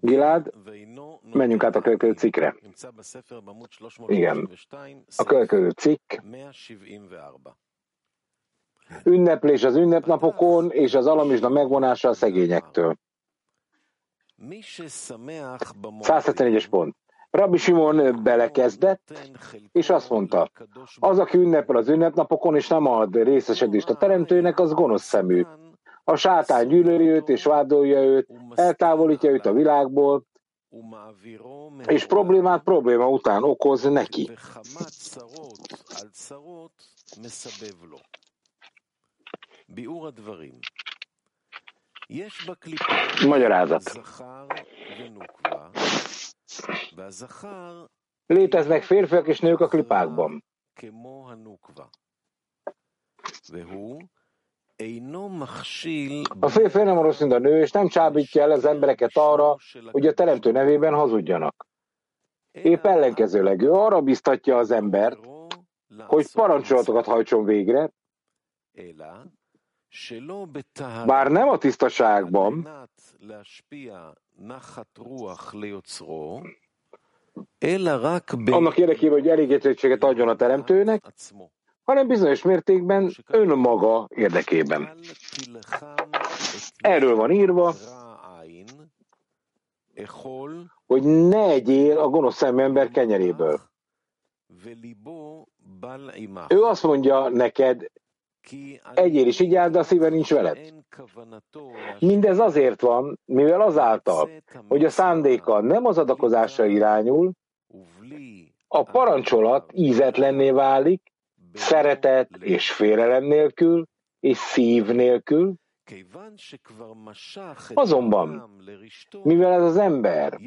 Gilad, menjünk át a következő cikkre. Igen. A következő cikk. Ünneplés az ünnepnapokon és az alamizsna megvonása a szegényektől. 174-es pont. Rabbi Simon belekezdett, és azt mondta, az, aki ünnepel az ünnepnapokon, és nem ad részesedést a teremtőnek, az gonosz szemű. A sátán gyűlöli őt, és vádolja őt, eltávolítja őt a világból, és problémát probléma után okoz neki. Magyarázat. Léteznek férfiak és nők a klipákban. A férfi nem rossz, mint a nő, és nem csábítja el az embereket arra, hogy a teremtő nevében hazudjanak. Épp ellenkezőleg ő arra biztatja az embert, hogy parancsolatokat hajtson végre, bár nem a tisztaságban, annak érdekében, hogy elégedettséget adjon a teremtőnek, hanem bizonyos mértékben önmaga érdekében. Erről van írva, hogy ne egyél a gonosz szemű ember kenyeréből. Ő azt mondja neked, egyél is így áll, de a szíve nincs veled. Mindez azért van, mivel azáltal, hogy a szándéka nem az adakozásra irányul, a parancsolat ízetlenné válik, szeretet és félelem nélkül, és szív nélkül, Azonban, mivel ez az ember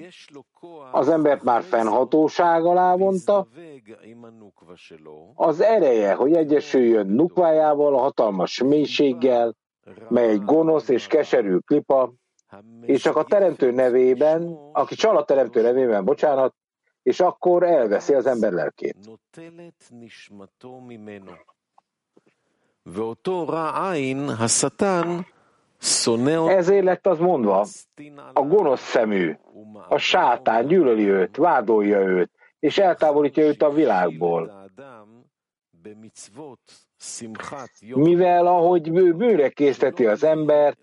az embert már fennhatóság alá vonta, az ereje, hogy egyesüljön nukvájával, a hatalmas mélységgel, mely egy gonosz és keserű klipa, és csak a teremtő nevében, aki csal a teremtő nevében, bocsánat, és akkor elveszi az ember lelkét. Ezért lett az mondva, a gonosz szemű, a sátán gyűlöli őt, vádolja őt, és eltávolítja őt a világból. Mivel ahogy bőre készteti az ember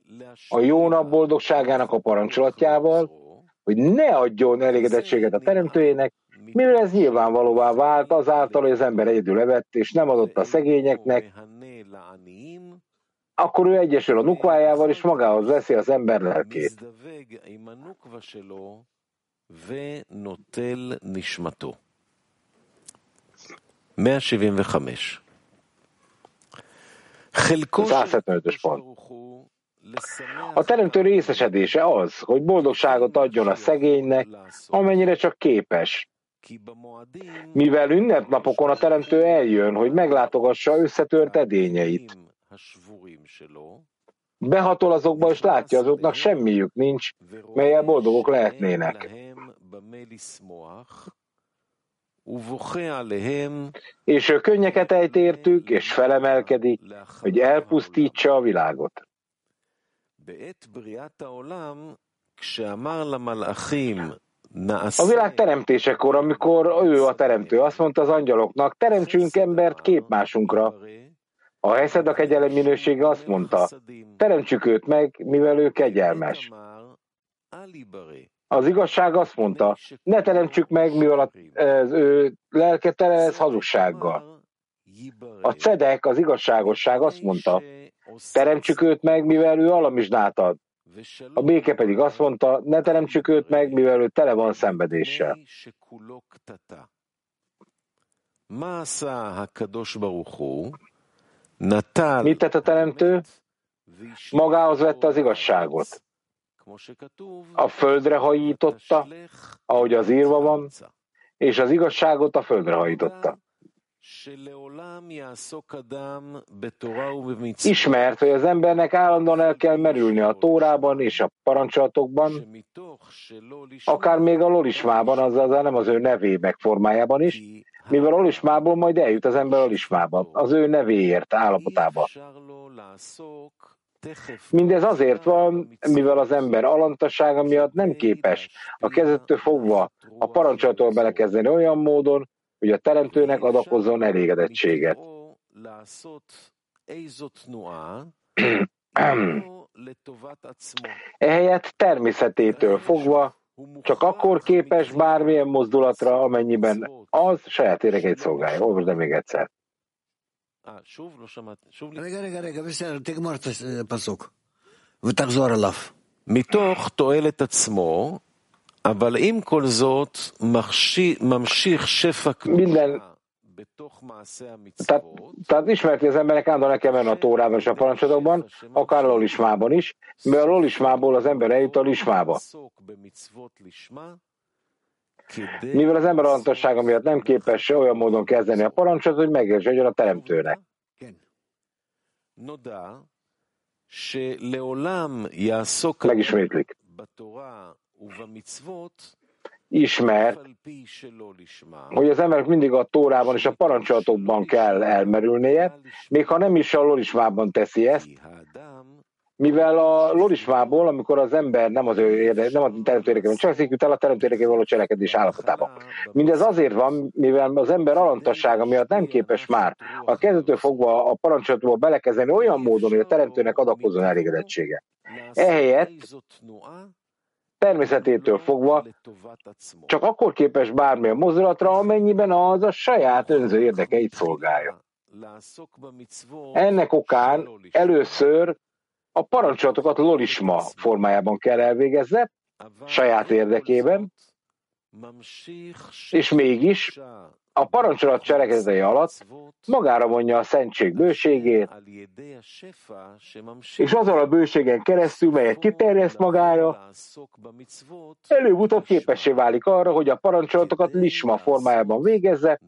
a jó nap boldogságának a parancsolatjával, hogy ne adjon elégedettséget a teremtőjének, mivel ez nyilvánvalóvá vált azáltal, hogy az ember egyedül evett, és nem adott a szegényeknek, akkor ő egyesül a nukvájával, és magához veszi az ember lelkét. pont. A teremtő részesedése az, hogy boldogságot adjon a szegénynek, amennyire csak képes, mivel ünnepnapokon a teremtő eljön, hogy meglátogassa összetört edényeit. Behatol azokba, és látja, azoknak semmiük nincs, melyel boldogok lehetnének. És ő könnyeket ejt értük, és felemelkedik, hogy elpusztítsa a világot. A világ teremtésekor, amikor ő a teremtő, azt mondta az angyaloknak, teremtsünk embert képmásunkra. A helyzet a kegyelem minősége azt mondta, teremtsük őt meg, mivel ő kegyelmes. Az igazság azt mondta, ne teremtsük meg, mivel az ő lelke tele ez hazugsággal. A cedek, az igazságosság azt mondta, teremtsük őt meg, mivel ő alamizsnát ad. A béke pedig azt mondta, ne teremtsük őt meg, mivel ő tele van szenvedéssel. Mit tett a teremtő? Magához vette az igazságot. A földre hajította, ahogy az írva van, és az igazságot a földre hajította. Ismert, hogy az embernek állandóan el kell merülni a tórában és a parancsolatokban, akár még a lolismában, azaz nem az ő nevé megformájában is, mivel olismából majd eljut az ember olismába, az ő nevéért állapotába. Mindez azért van, mivel az ember alantassága miatt nem képes a kezettől fogva a parancsolatól belekezdeni olyan módon, hogy a teremtőnek adakozzon elégedettséget. Ehelyett természetétől fogva csak akkor képes bármilyen mozdulatra, amennyiben az saját érdekeit szolgálja. Olvasd de még egyszer. רגע, רגע, רגע, בסדר, תגמור את הפסוק ותחזור אליו. מתוך תועלת עצמו, minden tehát, tehát ismerti az emberek áldának ebben a tórában és a parancsolatokban, akár a lolismában is, mert a lolismából az ember eljut a lismába. Mivel az ember alantossága miatt nem képes olyan módon kezdeni a parancsot, hogy megértsődjön a teremtőnek. Megismétlik ismert, hogy az emberek mindig a tórában és a parancsolatokban kell elmerülnie, még ha nem is a lorismában teszi ezt, mivel a lorismából, amikor az ember nem az ő érde, nem a teremtő érdekében cselekszik, jut el a teremtő érdekében való cselekedés állapotában. Mindez azért van, mivel az ember alantassága miatt nem képes már a kezdetől fogva a parancsolatból belekezdeni olyan módon, hogy a teremtőnek adakozzon elégedettsége. Ehelyett természetétől fogva csak akkor képes bármilyen mozdulatra, amennyiben az a saját önző érdekeit szolgálja. Ennek okán először a parancsolatokat lolisma formájában kell elvégezze, saját érdekében, és mégis a parancsolat cselekedetei alatt magára vonja a szentség bőségét, és azon a bőségen keresztül, melyet kiterjeszt magára, előbb-utóbb képessé válik arra, hogy a parancsolatokat lisma formájában végezze,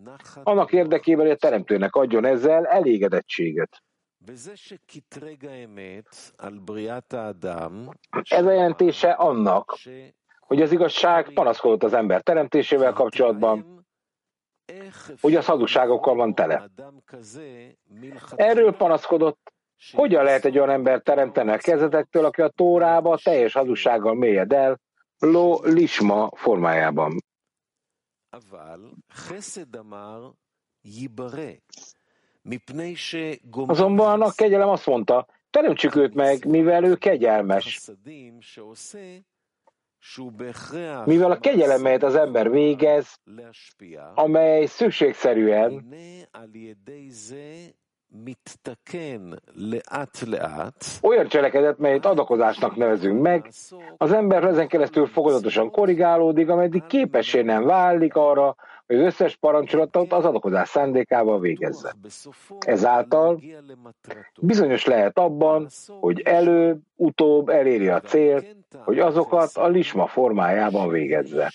annak érdekében, hogy a teremtőnek adjon ezzel elégedettséget. Ez a jelentése annak, hogy az igazság panaszkodott az ember teremtésével kapcsolatban, hogy a hazugságokkal van tele. Erről panaszkodott, hogyan lehet egy olyan ember teremteni a kezetektől, aki a tórába teljes hazugsággal mélyed el, lo lisma formájában. Azonban a kegyelem azt mondta, teremtsük őt meg, mivel ő kegyelmes. Mivel a kegyelem, melyet az ember végez, amely szükségszerűen olyan cselekedet, melyet adakozásnak nevezünk meg, az ember ezen keresztül fokozatosan korrigálódik, ameddig képessé nem válik arra, hogy az összes parancsolatot az adakozás szándékával végezze. Ezáltal bizonyos lehet abban, hogy előbb-utóbb eléri a célt, hogy azokat a lisma formájában végezze.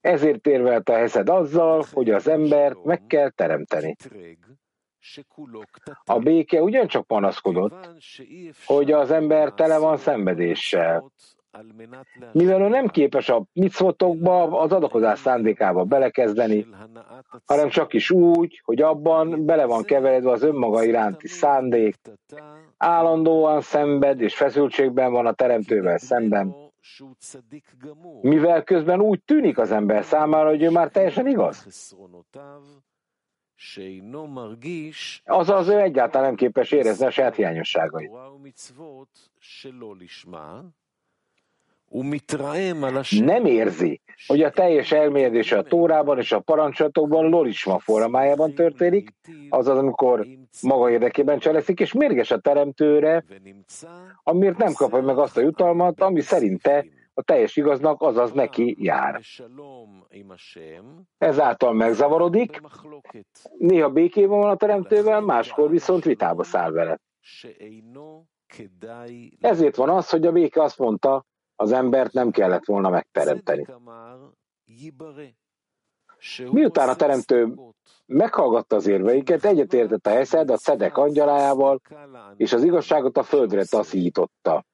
Ezért érvelte a Heszed azzal, hogy az embert meg kell teremteni. A béke ugyancsak panaszkodott, hogy az ember tele van szenvedéssel, mivel ő nem képes a micvotokba, az adakozás szándékába belekezdeni, hanem csak is úgy, hogy abban bele van keveredve az önmaga iránti szándék, állandóan szenved és feszültségben van a teremtővel szemben, mivel közben úgy tűnik az ember számára, hogy ő már teljesen igaz. Azaz ő egyáltalán nem képes érezni a saját hiányosságait. Nem érzi, hogy a teljes elmérdése a Tórában és a parancsolatokban lorisma formájában történik, azaz amikor maga érdekében cselekszik, és mérges a teremtőre, amiért nem kapja meg azt a jutalmat, ami szerinte a teljes igaznak, azaz neki jár. Ezáltal megzavarodik, néha békében van a teremtővel, máskor viszont vitába száll vele. Ezért van az, hogy a béke azt mondta, az embert nem kellett volna megteremteni. Miután a teremtő meghallgatta az érveiket, egyetértett a Heszed a Szedek angyalájával, és az igazságot a földre taszította.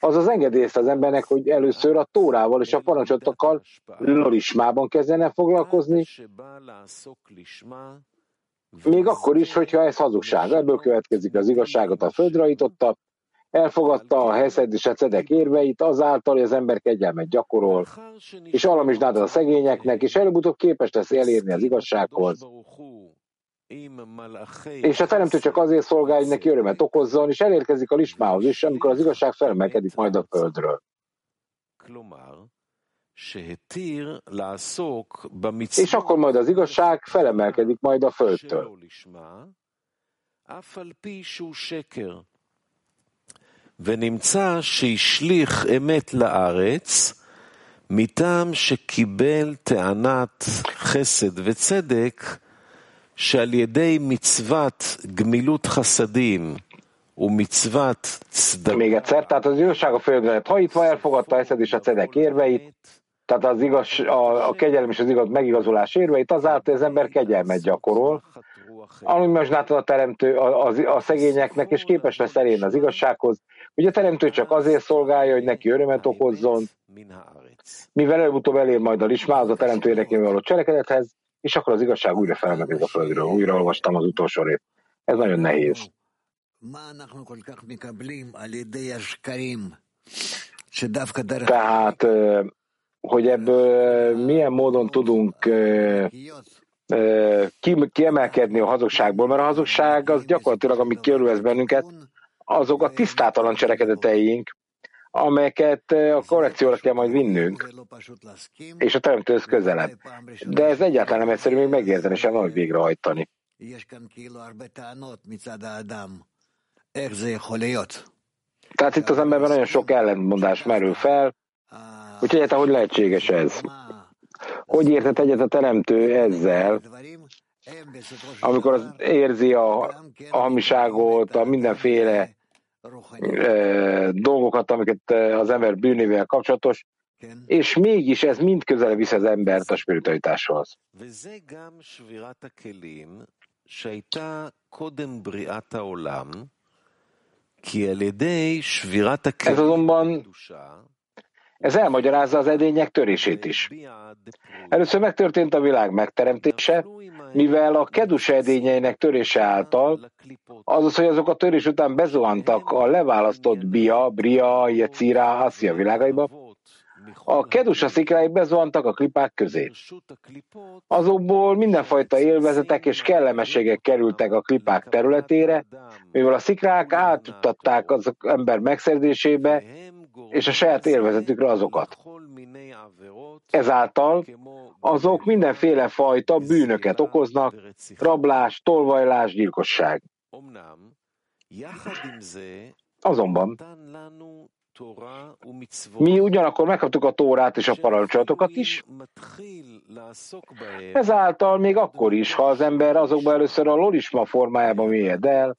az engedélyezte az embernek, hogy először a tórával és a parancsatokkal lorismában kezdene foglalkozni, még akkor is, hogyha ez hazugság. Ebből következik az igazságot a földre ajtotta, elfogadta a helyzet és a cedek érveit azáltal, hogy az ember kegyelmet gyakorol, és alamizsnád a szegényeknek, és előbb-utóbb képes lesz elérni az igazsághoz. És a teremtő csak azért szolgál, hogy neki örömet okozzon, és elérkezik a lismához is, amikor az igazság felmelkedik majd a földről. És akkor majd az igazság felemelkedik majd a földtől. ונמצא שהשליך אמת לארץ, מטעם שקיבל טענת חסד וצדק, שעל ידי מצוות גמילות חסדים ומצוות צדק... Még egyszer, tehát az igazság a földre hajtva elfogadta eszed és a cedek érveit, tehát az igaz, a, a kegyelem és az igaz megigazolás érveit azáltal, hogy az ember kegyelmet gyakorol, most a teremtő a, a, a szegényeknek, és képes lesz elérni az igazsághoz, Ugye a teremtő csak azért szolgálja, hogy neki örömet okozzon, mivel előbb-utóbb elér majd a lismához a teremtő érdekében való cselekedethez, és akkor az igazság újra felmegy a földről. Újra olvastam az utolsó rét. Ez nagyon nehéz. Tehát, hogy ebből milyen módon tudunk kiemelkedni a hazugságból, mert a hazugság az gyakorlatilag, ami körülvesz bennünket, azok a tisztátalan cselekedeteink, amelyeket a korrekcióra kell majd vinnünk, és a teremtőhöz közelebb. De ez egyáltalán nem egyszerű még megérteni, sem nagy végrehajtani. Tehát itt az emberben nagyon sok ellentmondás merül fel, úgyhogy egyáltalán hogy lehetséges ez? Hogy értett egyet a teremtő ezzel, amikor az érzi a, a hamiságot, a mindenféle e, dolgokat, amiket az ember bűnével kapcsolatos, és mégis ez mind közel visz az embert a spiritualitáshoz. Ez azonban ez elmagyarázza az edények törését is. Először megtörtént a világ megteremtése, mivel a kedus edényeinek törése által, azaz, hogy azok a törés után bezuhantak a leválasztott Bia, Bria, Jecira, Aszia világaiba, a kedusa szikrái bezuhantak a klipák közé. Azokból mindenfajta élvezetek és kellemességek kerültek a klipák területére, mivel a szikrák átuttatták az ember megszerzésébe, és a saját élvezetükre azokat. Ezáltal azok mindenféle fajta bűnöket okoznak, rablás, tolvajlás, gyilkosság. Azonban mi ugyanakkor megkaptuk a tórát és a parancsolatokat is, ezáltal még akkor is, ha az ember azokba először a lolisma formájában mélyed el,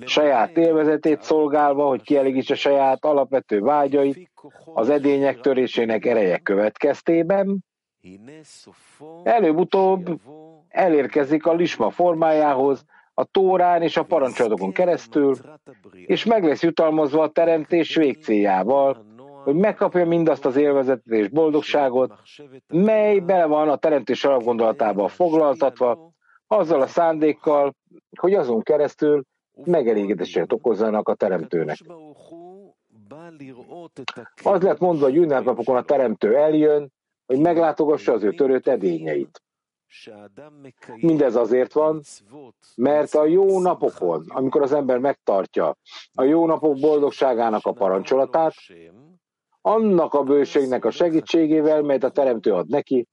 saját élvezetét szolgálva, hogy kielégítse saját alapvető vágyait az edények törésének ereje következtében, előbb-utóbb elérkezik a lisma formájához, a tórán és a parancsolatokon keresztül, és meg lesz jutalmazva a teremtés végcéljával, hogy megkapja mindazt az élvezetet és boldogságot, mely bele van a teremtés alapgondolatába foglaltatva, azzal a szándékkal, hogy azon keresztül megelégedését okozzanak a teremtőnek. Az lett mondva, hogy ünnepnapokon a teremtő eljön, hogy meglátogassa az ő törőt edényeit. Mindez azért van, mert a jó napokon, amikor az ember megtartja a jó napok boldogságának a parancsolatát, annak a bőségnek a segítségével, melyet a teremtő ad neki,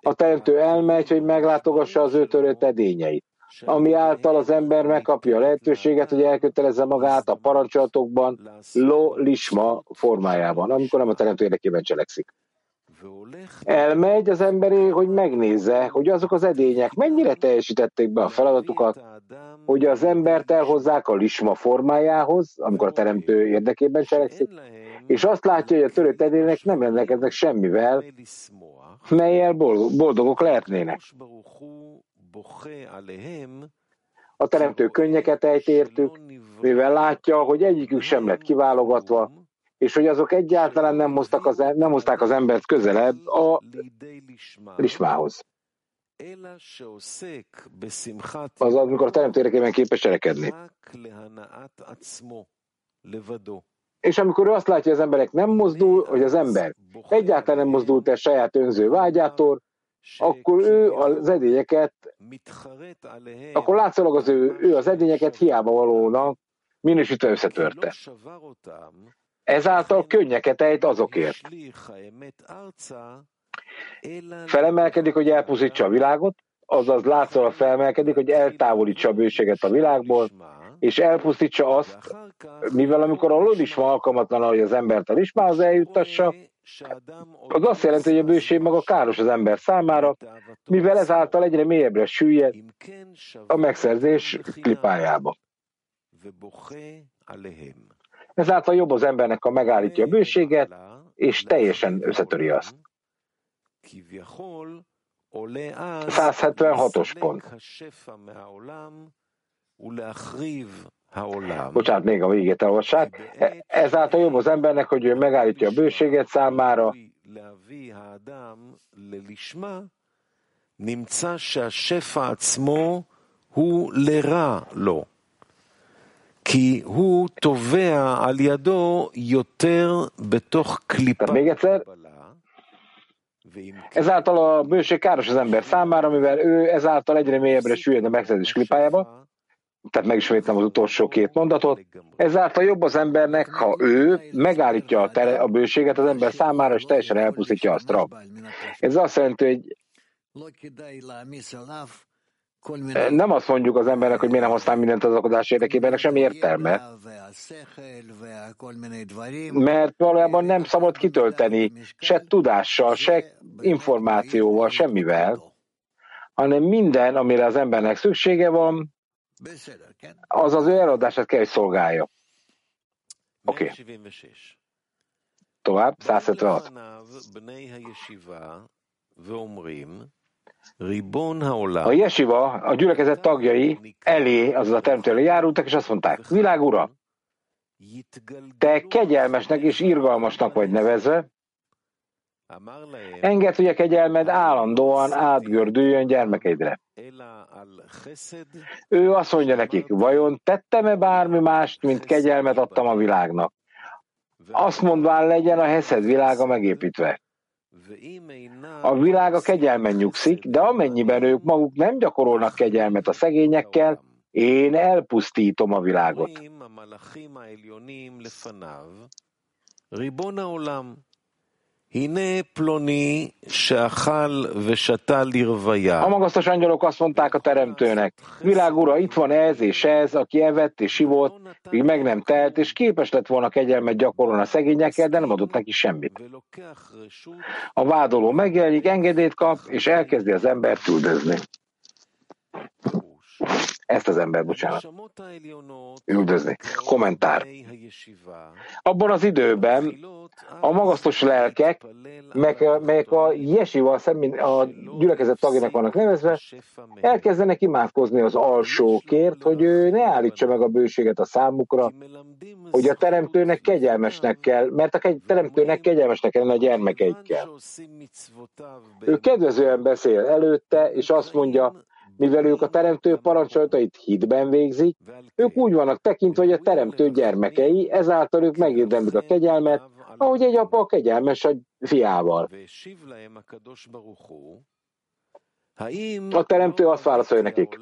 a teremtő elmegy, hogy meglátogassa az ő törött edényeit ami által az ember megkapja a lehetőséget, hogy elkötelezze magát a parancsolatokban, lo lisma formájában, amikor nem a teremtő érdekében cselekszik. Elmegy az emberé, hogy megnézze, hogy azok az edények mennyire teljesítették be a feladatukat, hogy az embert elhozzák a lisma formájához, amikor a teremtő érdekében cselekszik, és azt látja, hogy a törött edények nem rendelkeznek semmivel, melyel boldogok lehetnének. A teremtő könnyeket ejtértük, mivel látja, hogy egyikük sem lett kiválogatva, és hogy azok egyáltalán nem hoztak az, nem hozták az embert közelebb a lismához. Azaz, amikor a teremtő érdekében képes cselekedni. És amikor ő azt látja, hogy az emberek nem mozdul, hogy az ember egyáltalán nem mozdult el saját önző vágyától, akkor ő az edényeket, akkor látszólag az ő, ő az edényeket hiába valónak minősítve összetörte. Ezáltal könnyeket ejt azokért. Felemelkedik, hogy elpusztítsa a világot, azaz látszólag felmelkedik, hogy eltávolítsa a bőséget a világból, és elpusztítsa azt, mivel amikor a lod is van alkalmatlan, hogy az embert a lismához eljuttassa, az azt jelenti, hogy a bőség maga káros az ember számára, mivel ezáltal egyre mélyebbre süllyed a megszerzés klipájába. Ezáltal jobb az embernek, ha megállítja a bőséget, és teljesen összetöri azt. 176-os pont. Bocsánat, még a végét elolvassák. Ezáltal jobb az embernek, hogy ő megállítja a bőséget számára, נמצא שהשפע עצמו הוא לרע לו, כי הוא תובע על ידו יותר בתוך קליפה. Ezáltal a bőség káros az ember számára, mivel ő ezáltal egyre mélyebbre süllyed a megszerzés klipájába, tehát megismétlem az utolsó két mondatot, ezáltal jobb az embernek, ha ő megállítja a, tere, a bőséget az ember számára, és teljesen elpusztítja azt rab. Ez azt jelenti, hogy nem azt mondjuk az embernek, hogy miért nem használ mindent az akadás érdekében, ennek sem értelme. Mert valójában nem szabad kitölteni se tudással, se információval, semmivel, hanem minden, amire az embernek szüksége van, az az ő eladását kell, hogy szolgálja. Oké. Okay. Tovább, 176. A jesiva, a gyülekezet tagjai elé, azaz a teremtő járultak, és azt mondták, világ ura, te kegyelmesnek és irgalmasnak vagy nevezve, Engedd, hogy a kegyelmed állandóan átgördüljön gyermekeidre. Ő azt mondja nekik, vajon tettem-e bármi mást, mint kegyelmet adtam a világnak? Azt mondván legyen a Heszed világa megépítve. A világ a kegyelmen nyugszik, de amennyiben ők maguk nem gyakorolnak kegyelmet a szegényekkel, én elpusztítom a világot. A magasztos angyalok azt mondták a teremtőnek, világ ura, itt van ez és ez, aki evett és ivott, míg meg nem telt, és képes lett volna kegyelmet gyakorolni a szegényekkel, de nem adott neki semmit. A vádoló megjelenik, engedélyt kap, és elkezdi az embert üldözni. Ezt az ember, bocsánat. Üldözni. Kommentár. Abban az időben a magasztos lelkek, melyek a jesival szemben a gyülekezet tagjának vannak nevezve, elkezdenek imádkozni az alsókért, hogy ő ne állítsa meg a bőséget a számukra, hogy a teremtőnek kegyelmesnek kell, mert a teremtőnek kegyelmesnek kell a gyermekeikkel. Ő kedvezően beszél előtte, és azt mondja, mivel ők a teremtő parancsolatait hitben végzik, ők úgy vannak tekintve, hogy a teremtő gyermekei, ezáltal ők megérdemlik a kegyelmet, ahogy egy apa kegyelmes a fiával. A teremtő azt válaszolja nekik.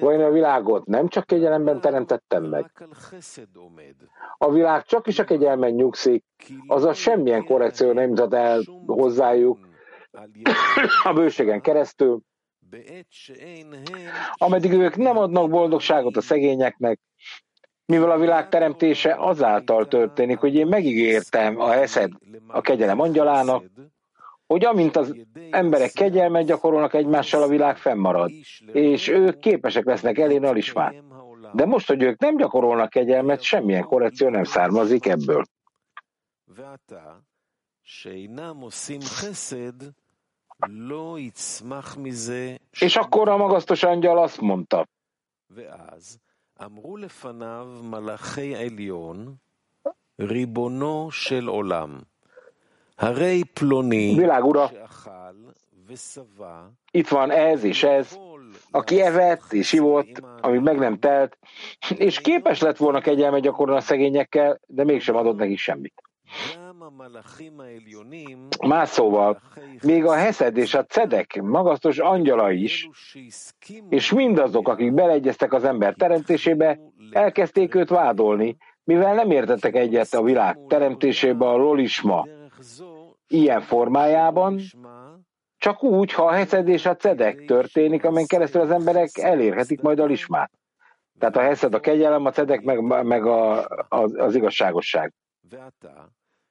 Vajon a világot nem csak kegyelemben teremtettem meg? A világ csak is a kegyelmen nyugszik, azaz semmilyen korrekció nem mutat el hozzájuk, a bőségen keresztül, ameddig ők nem adnak boldogságot a szegényeknek, mivel a világ teremtése azáltal történik, hogy én megígértem a eszed a kegyelem angyalának, hogy amint az emberek kegyelmet gyakorolnak egymással, a világ fennmarad, és ők képesek lesznek elérni a lismát. De most, hogy ők nem gyakorolnak kegyelmet, semmilyen korrekció nem származik ebből. És akkor a magasztos angyal azt mondta, אמרו לפניו מלאכי עליון, ריבונו של עולם, הרי פלוני שאכל Itt van ez és ez, aki evett és ivott, amíg meg nem telt, és képes lett volna kegyelmet gyakorolni a szegényekkel, de mégsem adott nekik semmit. Más szóval, még a Heszed és a Cedek magasztos angyala is, és mindazok, akik beleegyeztek az ember teremtésébe, elkezdték őt vádolni, mivel nem értettek egyet a világ teremtésébe a lolisma ilyen formájában, csak úgy, ha a Heszed és a Cedek történik, amelyen keresztül az emberek elérhetik majd a lismát. Tehát a Heszed a kegyelem, a Cedek meg, meg a, az, az igazságosság.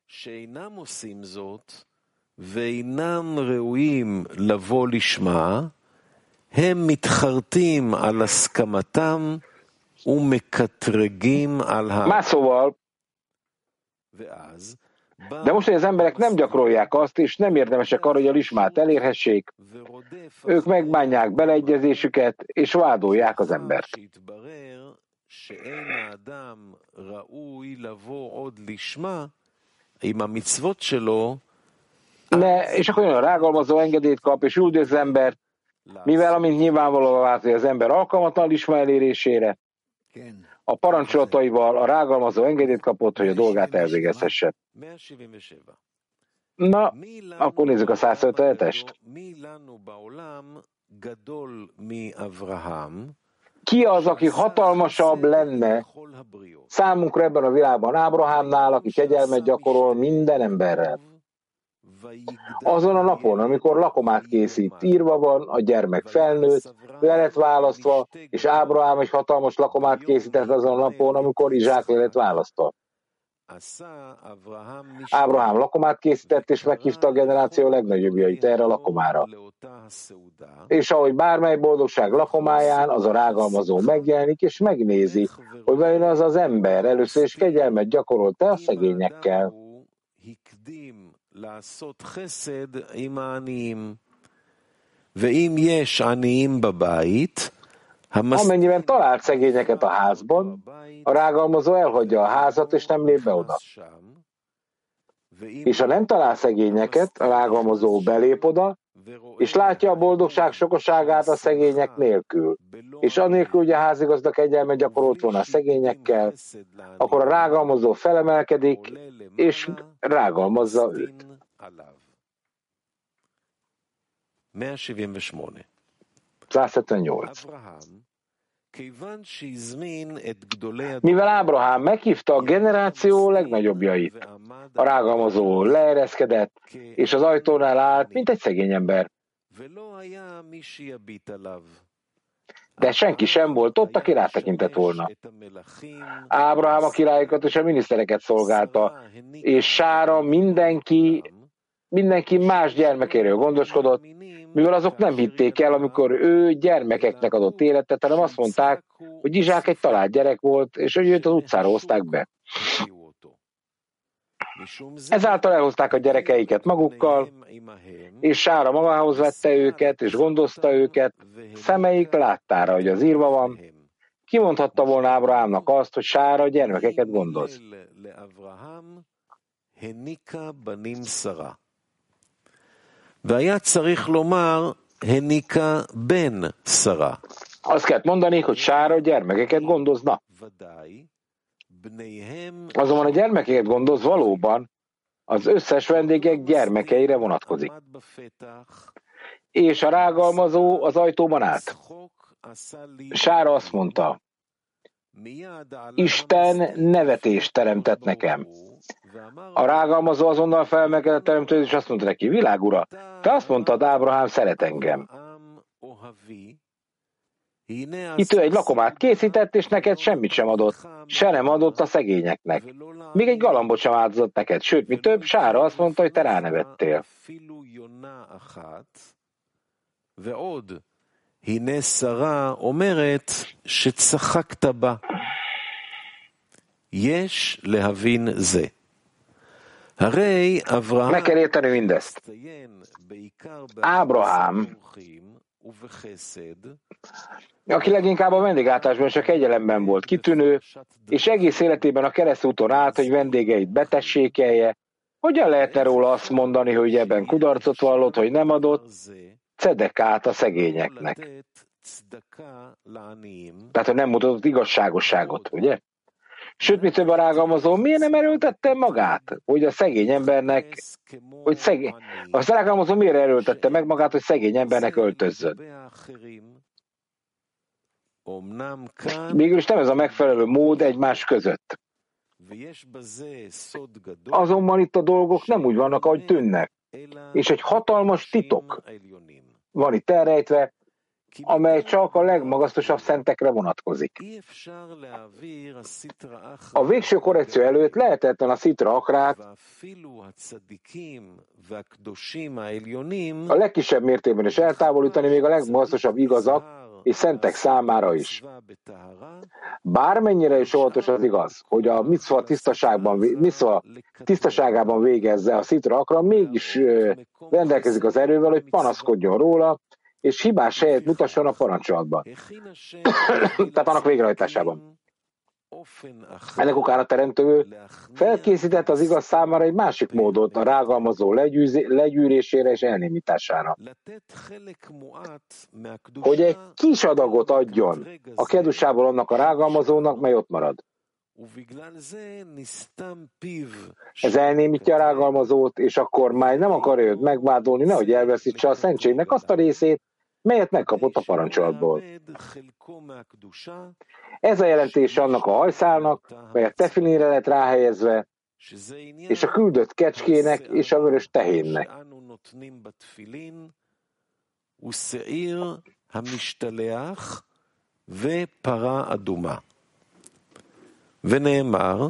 שאינם עושים זאת ואינם ראויים לבוא לשמה, הם מתחרטים על הסכמתם ומקטרגים על ה... Más szóval, ואז de most, hogy az emberek nem gyakorolják azt, és nem érdemesek arra, hogy a lismát elérhessék, ők megbánják beleegyezésüket, és vádolják az embert. ne, és akkor olyan rágalmazó engedélyt kap, és üldöz az embert, mivel amint nyilvánvalóan vált, hogy az ember alkalmatlan lisma elérésére, a parancsolataival a rágalmazó engedélyt kapott, hogy a dolgát elvégezhesse. Na, akkor nézzük a 157-est. Ki az, aki hatalmasabb lenne számunkra ebben a világban Ábrahámnál, aki kegyelmet gyakorol minden emberrel? Azon a napon, amikor lakomát készít, írva van, a gyermek felnőtt, le lett választva, és Ábrahám egy hatalmas lakomát készített azon a napon, amikor Izsák le lett választva. Ábrahám lakomát készített, és meghívta a generáció legnagyobbjait erre a lakomára. És ahogy bármely boldogság lakomáján, az a rágalmazó megjelenik, és megnézi, hogy vajon az az ember először is kegyelmet gyakorolt a szegényekkel. Amennyiben talált szegényeket a házban, a rágalmazó elhagyja a házat, és nem lép be oda. És ha nem talál szegényeket, a rágalmazó belép oda, és látja a boldogság sokaságát a szegények nélkül, és anélkül, hogy a házigazda egyelmet gyakorolt volna a szegényekkel, akkor a rágalmazó felemelkedik, és rágalmazza őt. 178. Mivel Ábrahám meghívta a generáció legnagyobbjait, a rágalmazó leereszkedett, és az ajtónál állt, mint egy szegény ember. De senki sem volt ott, aki rátekintett volna. Ábrahám a királyokat és a minisztereket szolgálta, és Sára mindenki, mindenki más gyermekéről gondoskodott, mivel azok nem hitték el, amikor ő gyermekeknek adott életet, hanem azt mondták, hogy Izsák egy talált gyerek volt, és hogy őt az utcára hozták be. Ezáltal elhozták a gyerekeiket magukkal, és Sára magához vette őket, és gondozta őket, szemeik láttára, hogy az írva van. Kimondhatta volna Ábrahámnak azt, hogy Sára a gyermekeket gondoz. והיה צריך לומר, הניקה בן שרה. Azt kell mondani, hogy Sára gyermekeket gondozna. Azonban a gyermekeket gondoz valóban az összes vendégek gyermekeire vonatkozik. És a rágalmazó az ajtóban állt. Sára azt mondta, Isten nevetést teremtett nekem. A rágalmazó azonnal felmelkedett teremtő, és azt mondta neki, világura, te azt mondtad, Ábrahám szeret engem. Itt ő egy lakomát készített, és neked semmit sem adott. Se nem adott a szegényeknek. Még egy galambot sem áldozott neked, sőt, mi több, Sára azt mondta, hogy te ránevettél. הנה שרה אומרת שצחקת בה. יש להבין זה. Meg kell érteni mindezt. Ábrahám, aki leginkább a vendéglátásban és a kegyelemben volt kitűnő, és egész életében a keresztúton állt, hogy vendégeit betessékelje, Hogyan lehetne róla azt mondani, hogy ebben kudarcot vallott, hogy nem adott cedekát a szegényeknek? Tehát, hogy nem mutatott igazságosságot, ugye? Sőt, mi több a rágalmazó, miért nem erőltette magát, hogy a szegény embernek, hogy szegény, a rágalmazó miért erőltette meg magát, hogy szegény embernek öltözzön? Mégis nem ez a megfelelő mód egymás között. Azonban itt a dolgok nem úgy vannak, ahogy tűnnek. És egy hatalmas titok van itt elrejtve, amely csak a legmagasztosabb szentekre vonatkozik. A végső korrekció előtt lehetetlen a szitra akrát a legkisebb mértékben is eltávolítani, még a legmagasztosabb igazak és szentek számára is. Bármennyire is óvatos az igaz, hogy a mitzva, tisztaságban, mitzva tisztaságában végezze a szitra akra, mégis rendelkezik az erővel, hogy panaszkodjon róla, és hibás helyet mutasson a parancsolatban. Tehát annak végrehajtásában. Ennek okán a teremtő felkészített az igaz számára egy másik módot a rágalmazó legyűrésére és elnémítására. Hogy egy kis adagot adjon a kedvusából annak a rágalmazónak, mely ott marad. Ez elnémítja a rágalmazót, és akkor már nem akarja őt megvádolni, nehogy elveszítse a szentségnek azt a részét, melyet megkapott a parancsolatból. Ez a jelentés annak a hajszálnak, melyet tefilinre lett ráhelyezve, és a küldött kecskének és a vörös tehénnek. ונאמר,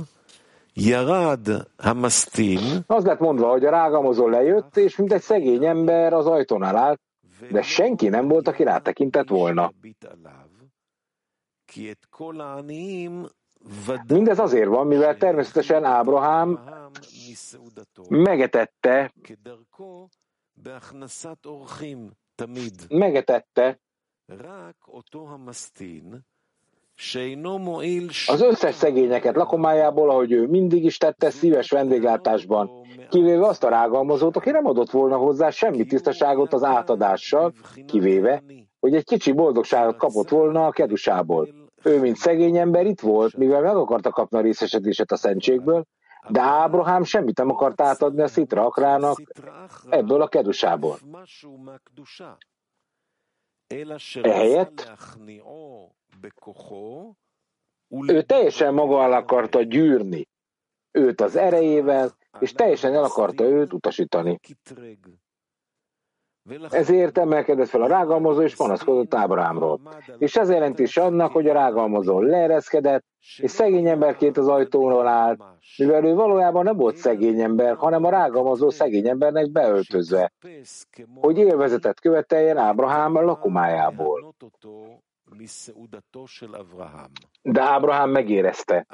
ירד המסטין. Az lett mondva, hogy a rágamozó lejött, és mint egy szegény ember az ajtónál állt, de senki nem volt, aki rátekintett volna. Mindez azért van, mivel természetesen Ábrahám megetette, megetette az összes szegényeket lakomájából, ahogy ő mindig is tette szíves vendéglátásban, kivéve azt a rágalmazót, aki nem adott volna hozzá semmi tisztaságot az átadással, kivéve, hogy egy kicsi boldogságot kapott volna a kedusából. Ő, mint szegény ember itt volt, mivel meg akarta kapni a részesedéset a szentségből, de Ábrahám semmit nem akart átadni a szitra akrának ebből a kedusából. Ehelyett ő teljesen maga alá akarta gyűrni őt az erejével, és teljesen el akarta őt utasítani. Ezért emelkedett fel a rágalmazó, és panaszkodott Ábrahámról. És ez jelentés annak, hogy a rágalmazó leereszkedett, és szegény emberként az ajtónál állt, mivel ő valójában nem volt szegény ember, hanem a rágalmazó szegény embernek beöltözve, hogy élvezetet követeljen Ábrahám lakomájából. De Ábrahám megérezte,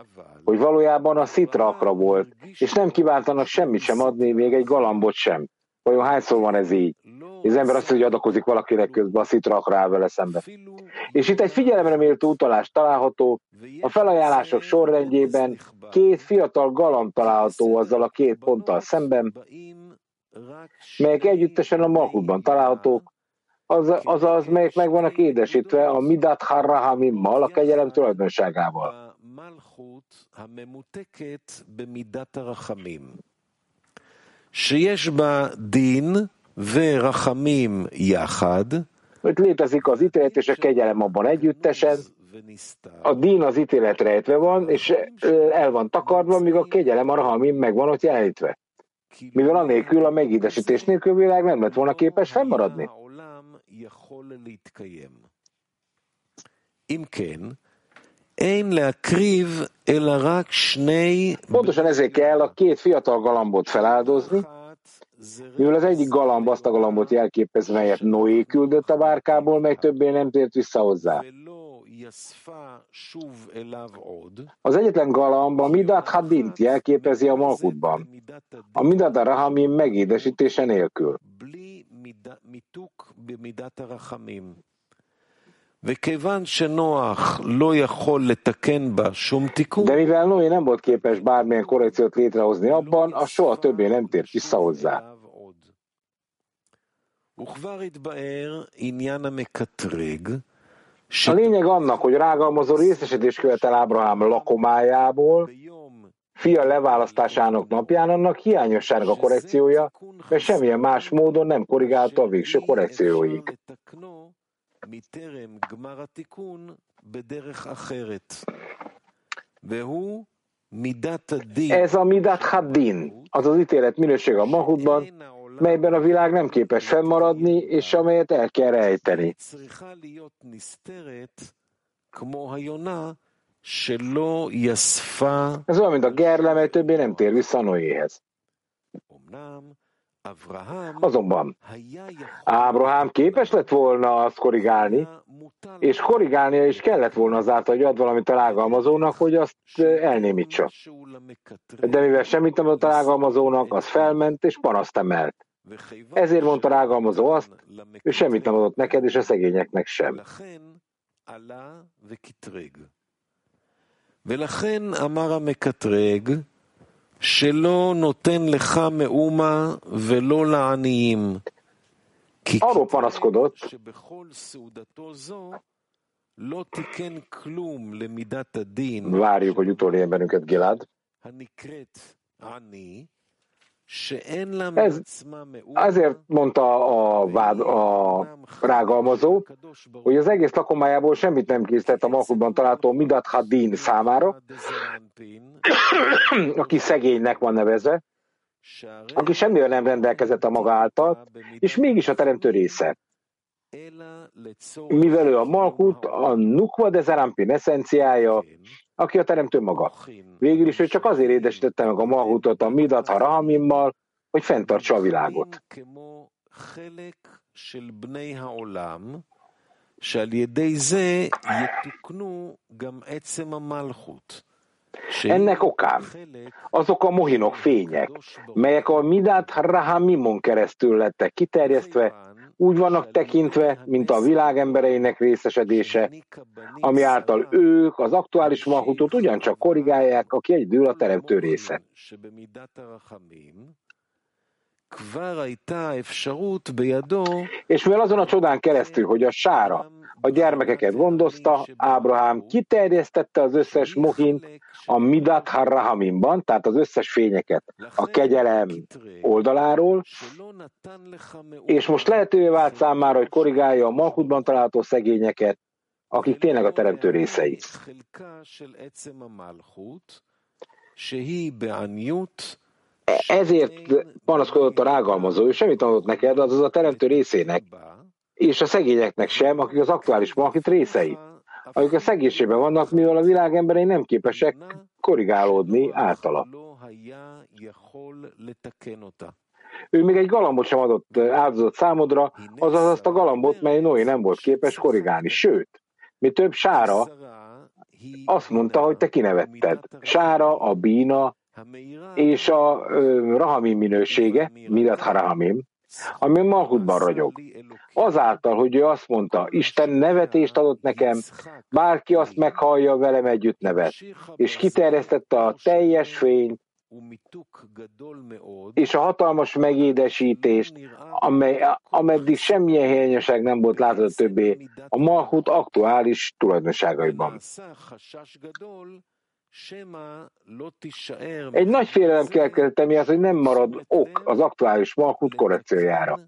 hogy valójában a szitra akra volt, és nem kívántanak semmit sem adni, még egy galambot sem. Vajon hányszor van ez így? És az ember azt mondja, hogy adakozik valakinek közben, a szitra akra áll vele szembe. És itt egy figyelemre méltó utalás található, a felajánlások sorrendjében két fiatal galamb található azzal a két ponttal szemben, melyek együttesen a Malkutban találhatók, az, azaz melyek meg vannak édesítve a Midat Harrahamimmal, a kegyelem tulajdonságával. שיש בה דין ורחמים יחד. Hogy létezik az ítélet és a kegyelem abban együttesen. A dín az ítélet rejtve van, és el van takarva, míg a kegyelem a rahamim meg van ott jelenítve. Mivel anélkül a megídesítés nélkül világ nem lett volna képes fennmaradni. יכול להתקיים. אם כן, אין להקריב אלא רק שני... Pontosan ezért kell a két fiatal galambot feláldozni, mivel az egyik galamb azt a galambot jelképez, melyet Noé küldött a bárkából, mely többé nem tért vissza hozzá. Az egyetlen galamb a Midat Hadint jelképezi a Malkutban, a Midat a Rahamim megédesítése nélkül. De mivel Noé nem volt képes bármilyen korrekciót létrehozni abban, az soha többé nem tért vissza hozzá. A lényeg annak, hogy rágalmazó részesedés követel Ábrahám lakomájából, fia leválasztásának napján annak hiányossága korrekciója, mert semmilyen más módon nem korrigálta a végső korrekcióig. Ez a midat haddin, az az ítélet minőség a mahudban, melyben a világ nem képes fennmaradni, és amelyet el kell rejteni. Ez olyan, mint a gerle, mely többé nem tér vissza Noéhez. Azonban Ábrahám képes lett volna azt korrigálni, és korrigálnia is kellett volna azáltal, hogy ad valamit a lágalmazónak, hogy azt elnémítsa. De mivel semmit nem adott a lágalmazónak, az felment és panaszt emelt. Ezért mondta rágalmazó azt, ő semmit nem adott neked, és a szegényeknek sem. ולכן אמר המקטרג, שלא נותן לך מאומה ולא לעניים. Arról panaszkodott, várjuk, hogy utolérjen bennünket Gilad, ez, azért mondta a, vád, a rágalmazó, hogy az egész lakomájából semmit nem készített a Mahudban található Midat Hadin számára, aki szegénynek van nevezve, aki semmivel nem rendelkezett a maga által, és mégis a teremtő része. Mivel ő a Malkut, a Nukva de Zerampin eszenciája, aki a teremtő maga. Végül is ő csak azért édesítette meg a Mahutot a Midat Rahamimmal, hogy fenntartsa a világot. Ennek okán azok a mohinok fények, melyek a Midat Rahamimon keresztül lettek kiterjesztve, úgy vannak tekintve, mint a világ embereinek részesedése, ami által ők az aktuális mahutot ugyancsak korrigálják, aki egyedül a teremtő része. És mivel azon a csodán keresztül, hogy a sára a gyermekeket gondozta, Ábrahám kiterjesztette az összes mohint a Midat Harrahamimban, tehát az összes fényeket a kegyelem oldaláról, és most lehetővé vált számára, hogy korrigálja a Malchutban található szegényeket, akik tényleg a teremtő részei. Ezért panaszkodott a rágalmazó, ő semmit adott neked, az a teremtő részének, és a szegényeknek sem, akik az aktuális market részei, akik a szegénységben vannak, mivel a világ emberei nem képesek korrigálódni általa. Ő még egy galambot sem adott áldozat számodra, azaz azt a galambot, mely Noé nem volt képes korrigálni. Sőt, mi több Sára azt mondta, hogy te kinevetted. Sára, a bína és a rahamim minősége, Mirat Harahamim, ami Mahudban ragyog. Azáltal, hogy ő azt mondta, Isten nevetést adott nekem, bárki azt meghallja, velem együtt nevet, és kiterjesztette a teljes fényt, és a hatalmas megédesítést, amely, ameddig semmilyen hiányosság nem volt látható többé a Mahut aktuális tulajdonságaiban. Egy nagy félelem keletkezett emiatt, hogy nem marad ok az aktuális Malchut korrekciójára.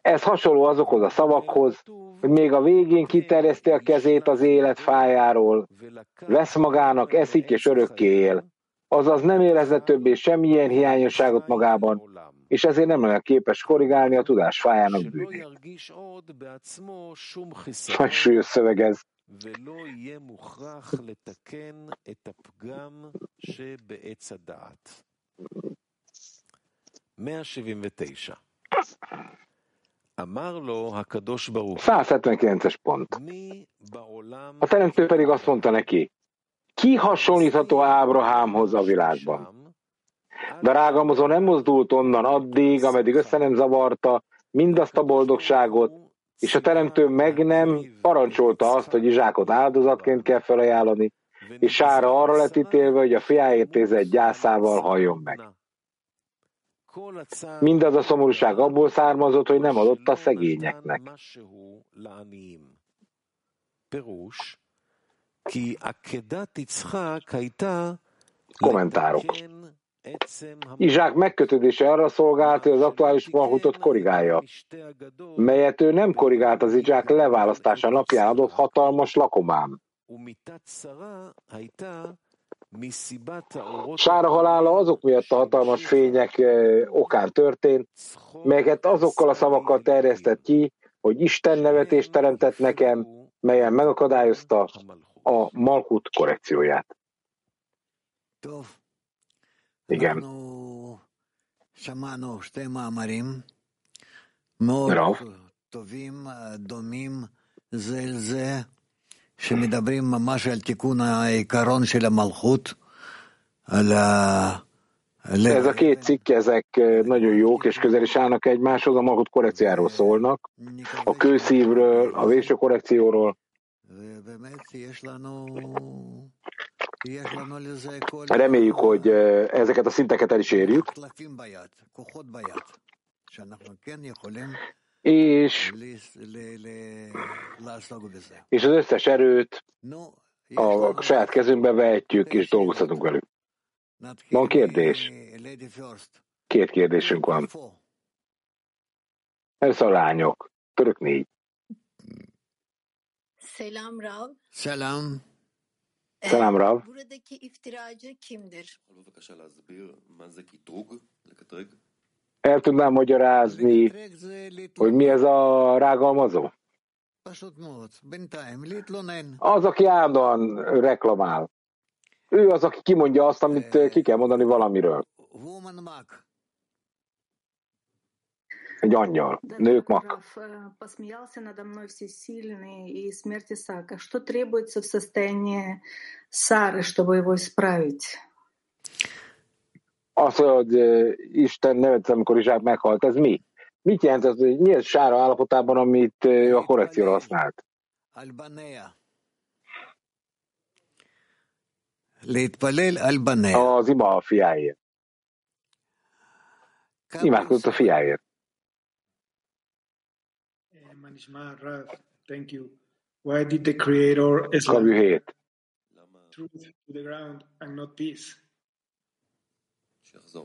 Ez hasonló azokhoz a szavakhoz, hogy még a végén kiterjeszti a kezét az élet fájáról, vesz magának, eszik és örökké él, azaz nem érezze többé semmilyen hiányosságot magában, és ezért nem lenne képes korrigálni a tudás fájának bűnét. Sajnos szöveg ez. ולא יהיה מוכרח לתקן את הפגם שבעץ הדעת. 179. אמר לו הקדוש ברוך 179-es pont. A teremtő pedig azt mondta neki, ki hasonlítható Ábrahámhoz a világban? De rágalmazó nem mozdult onnan addig, ameddig össze nem zavarta mindazt a boldogságot, és a teremtő meg nem parancsolta azt, hogy Izsákot áldozatként kell felajánlani, és Sára arra lett ítélve, hogy a fiáért érzett gyászával halljon meg. Mindaz a szomorúság abból származott, hogy nem adott a szegényeknek. Kommentárok. Izsák megkötődése arra szolgált, hogy az aktuális malhutot korrigálja, melyet ő nem korrigált az Izsák leválasztása napján adott hatalmas lakomám. Sára halála azok miatt a hatalmas fények eh, okán történt, melyeket azokkal a szavakkal terjesztett ki, hogy Isten nevetést teremtett nekem, melyen megakadályozta a Malkut korrekcióját. Igen. Rav. שמדברים ממש על תיקון העיקרון של המלכות, על ה... Ez a két cikk, ezek nagyon jók és közel is állnak egymáshoz, a Malkut korrekciáról szólnak, a kőszívről, a véső korrekcióról. Reméljük, hogy ezeket a szinteket el is érjük és, és az összes erőt a saját kezünkbe vehetjük, és dolgozhatunk velük. Van kérdés? Két kérdésünk van. Ez a lányok. Török négy. Selam Rav. Selam. Selam Rav. Buradaki iftiracı kimdir? El tudnám magyarázni, hogy mi ez a rágalmazó? Az, aki állandóan reklamál. Ő az, aki kimondja azt, amit ki kell mondani valamiről Egy angyal, nők mak. Посмеялся надо мной всесильный и смерти Сака. Что требуется в состоянии Сары, чтобы его исправить? az, hogy Isten nevet, amikor Izsák meghalt, ez mi? Mit jelent ez, hogy mi ez sára állapotában, amit ő a korrekcióra használt? Az ima a fiáért. Imádkozott a fiáért. Thank you. Why did the creator Islam truth to the ground and not peace?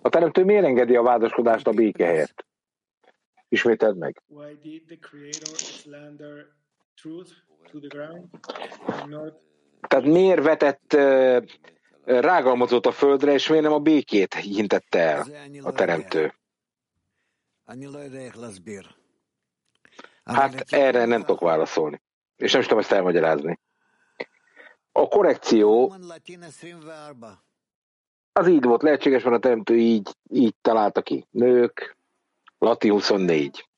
A teremtő miért engedi a vádaskodást a béke helyett? Ismételd meg. Tehát miért vetett uh, rágalmazót a földre, és miért nem a békét hintette el a teremtő? Hát erre nem tudok válaszolni. És nem is tudom ezt elmagyarázni. A korrekció az így volt lehetséges, van a teremtő így, így találta ki. Nők, Lati 24.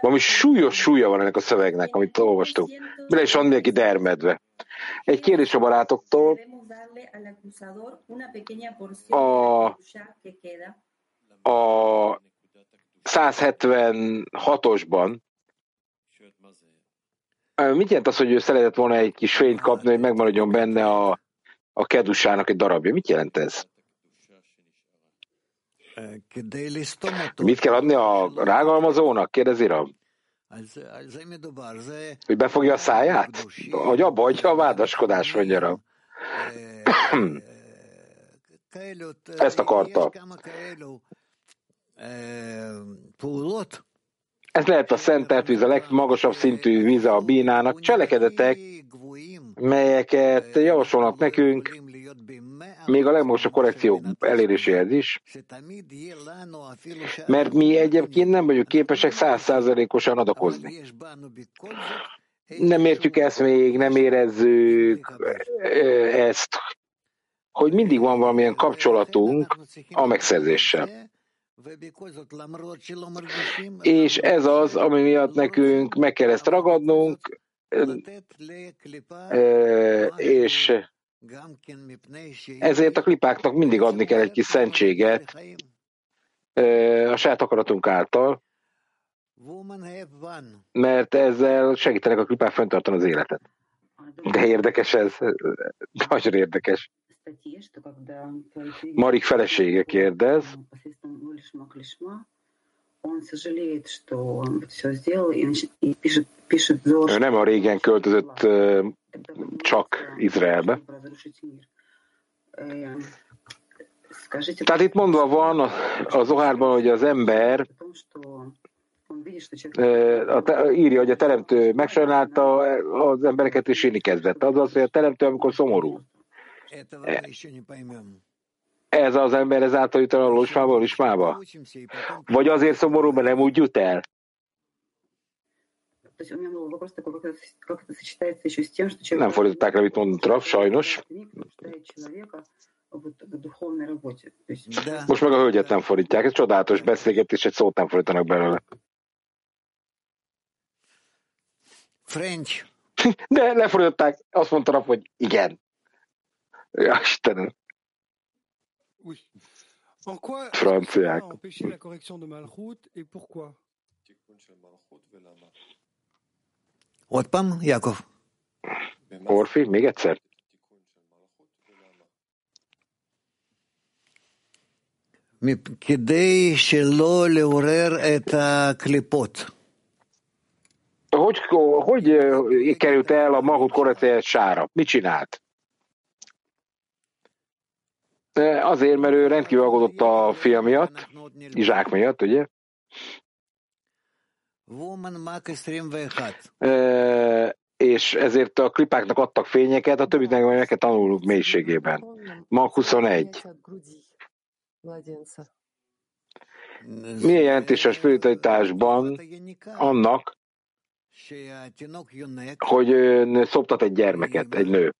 Valami súlyos súlya van ennek a szövegnek, amit olvastuk. Bele is van mindenki dermedve. Egy kérdés a barátoktól. A, a 176-osban mit jelent az, hogy ő szeretett volna egy kis fényt kapni, hogy megmaradjon benne a a kedusának egy darabja. Mit jelent ez? Mit kell adni a rágalmazónak? Kérdezi Ram. Hogy befogja a száját? Hogy abba hagyja a vádaskodás, mondja Ram. Ezt akarta. Ez lehet a szentelt víz, a legmagasabb szintű víze a bínának. Cselekedetek, melyeket javasolnak nekünk, még a legmagasabb korrekciók eléréséhez is, mert mi egyébként nem vagyunk képesek százszázalékosan adakozni. Nem értjük ezt még, nem érezzük ezt, hogy mindig van valamilyen kapcsolatunk a megszerzéssel. És ez az, ami miatt nekünk meg kell ezt ragadnunk, és ezért a klipáknak mindig adni kell egy kis szentséget a saját akaratunk által, mert ezzel segítenek a klipák fenntartani az életet. De érdekes ez, nagyon érdekes. Marik felesége kérdez. Ő nem a régen költözött csak Izraelbe. Tehát itt mondva van az Zohárban, hogy az ember írja, hogy a teremtő megsajnálta az embereket, és sírni kezdett. Azaz, hogy a teremtő, amikor szomorú. Ez az ember ezáltal jut el a losmába, a Vagy azért szomorú, mert nem úgy jut el? Nem fordították le, amit mondott Raf, sajnos. Most meg a hölgyet nem fordítják. Ez csodálatos beszélgetés, egy szót nem fordítanak belőle. French. De lefordították, azt mondta hogy igen. Ja, Istenem. Oui. En quoi Franciák. empêcher la correction de Malchut et pourquoi Ott pam, Jakov. Orfi, még egyszer? כדי שלא לעורר את הקליפות. Hogy, hogy került el a Mahut korrecélyes sára? Mit csinált? Azért, mert ő rendkívül aggódott a fia miatt, Izsák miatt, ugye? E, és ezért a klipáknak adtak fényeket, a többit meg meg kell tanulnunk mélységében. Mag 21. Milyen jelentés a spiritualitásban annak, hogy szoptat egy gyermeket, egy nő.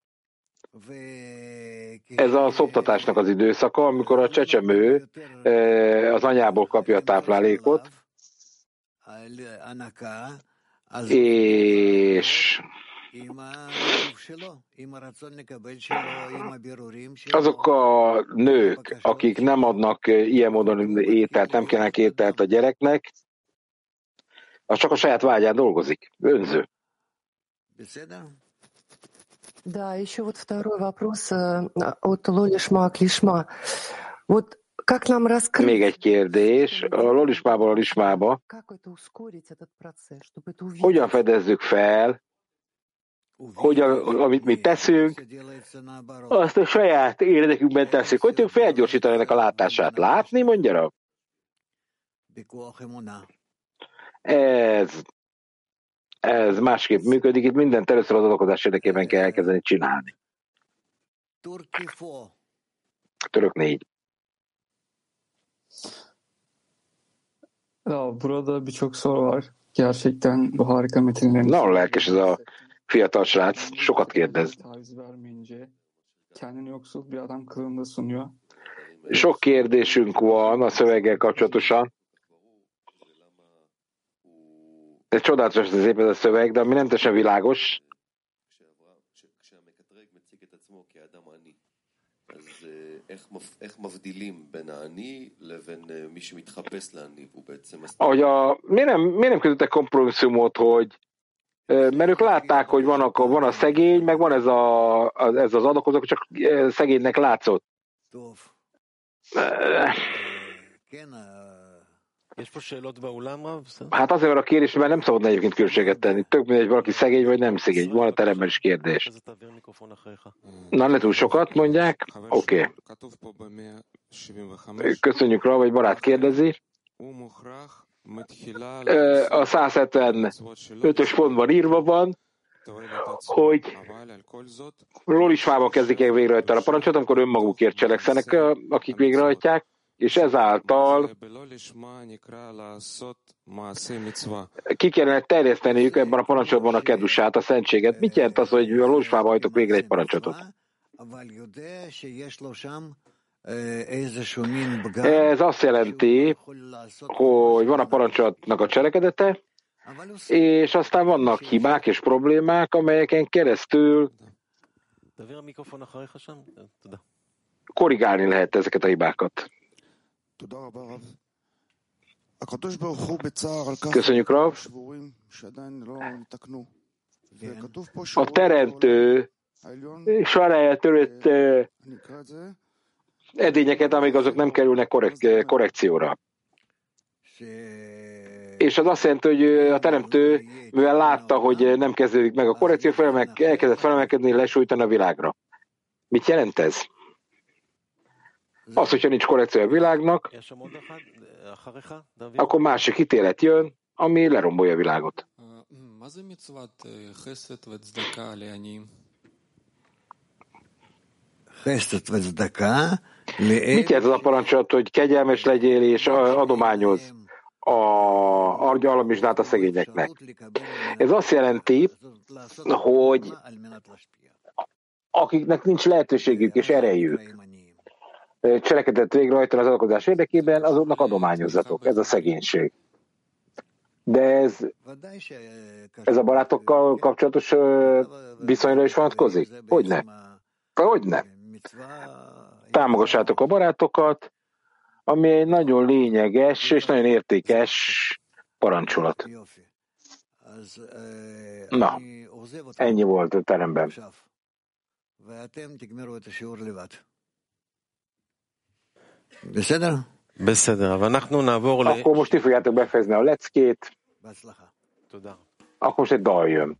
Ez a szoptatásnak az időszaka, amikor a csecsemő az anyából kapja a táplálékot, és azok a nők, akik nem adnak ilyen módon ételt, nem kérnek ételt a gyereknek, az csak a saját vágyán dolgozik, önző. Да, еще вот второй вопрос от Лолишма Клишма. Вот как нам раскрыть... Még egy kérdés, a Lolismából a Lismába. Hogyan fedezzük fel, hogy a, amit mi teszünk, azt a saját érdekünkben teszünk. Hogy tudjuk felgyorsítani ennek a látását? Látni, mondja Ez ez másképp működik, itt mindent először az adakozás érdekében kell elkezdeni csinálni. Török négy. Ya burada birçok soru var. Gerçekten bu harika metinlerin. Nagyon lelkes ez a fiatal srác, sokat kérdez. Kendini yoksul bir adam kılığında sunuyor. Sok kérdésünk van a szöveggel kapcsolatosan. Ez csodálatos az épp ez a szöveg, de ami nem teljesen világos, hogy a, miért, nem, miért nem közöttek kompromisszumot, hogy mert ők látták, hogy van, akkor van a szegény, meg van ez, a, ez az adakozó, csak szegénynek látszott. Hát azért van a kérdés, mert nem szabad egyébként különbséget tenni. Tök mindegy, valaki szegény vagy nem szegény. Van a teremben is kérdés. Na, ne túl sokat mondják? Oké. Okay. Köszönjük rá, vagy barát kérdezi. A 175-ös pontban írva van, hogy Rolisfában kezdik el végrehajtani a parancsot, amikor önmagukért cselekszenek, akik végrehajtják, és ezáltal ki kellene terjeszteniük ebben a parancsotban a kedusát, a szentséget. Mit jelent az, hogy a lósfába hajtok végre egy parancsotot? Ez azt jelenti, hogy van a parancsotnak a cselekedete, és aztán vannak hibák és problémák, amelyeken keresztül korrigálni lehet ezeket a hibákat. Köszönjük, Rav. A teremtő saráját törött edényeket, amíg azok nem kerülnek korrek- korrekcióra. És az azt jelenti, hogy a teremtő, mivel látta, hogy nem kezdődik meg a korrekció, felemek, elkezdett felemelkedni, lesújtani a világra. Mit jelent ez? Az, hogyha nincs korrekció a világnak, akkor másik ítélet jön, ami lerombolja a világot. Mit jelent az a parancsolat, hogy kegyelmes legyél és adományoz a alamizsnát a szegényeknek? Ez azt jelenti, hogy akiknek nincs lehetőségük és erejük cselekedet végrehajtani az adakozás érdekében, azoknak adományozzatok. Ez a szegénység. De ez, ez a barátokkal kapcsolatos viszonyra is vonatkozik? Hogyne? Hogyne? Támogassátok a barátokat, ami egy nagyon lényeges és nagyon értékes parancsolat. Na, ennyi volt a teremben. Akkor most ti fogjátok befejezni a leckét. Akkor most egy dal jön.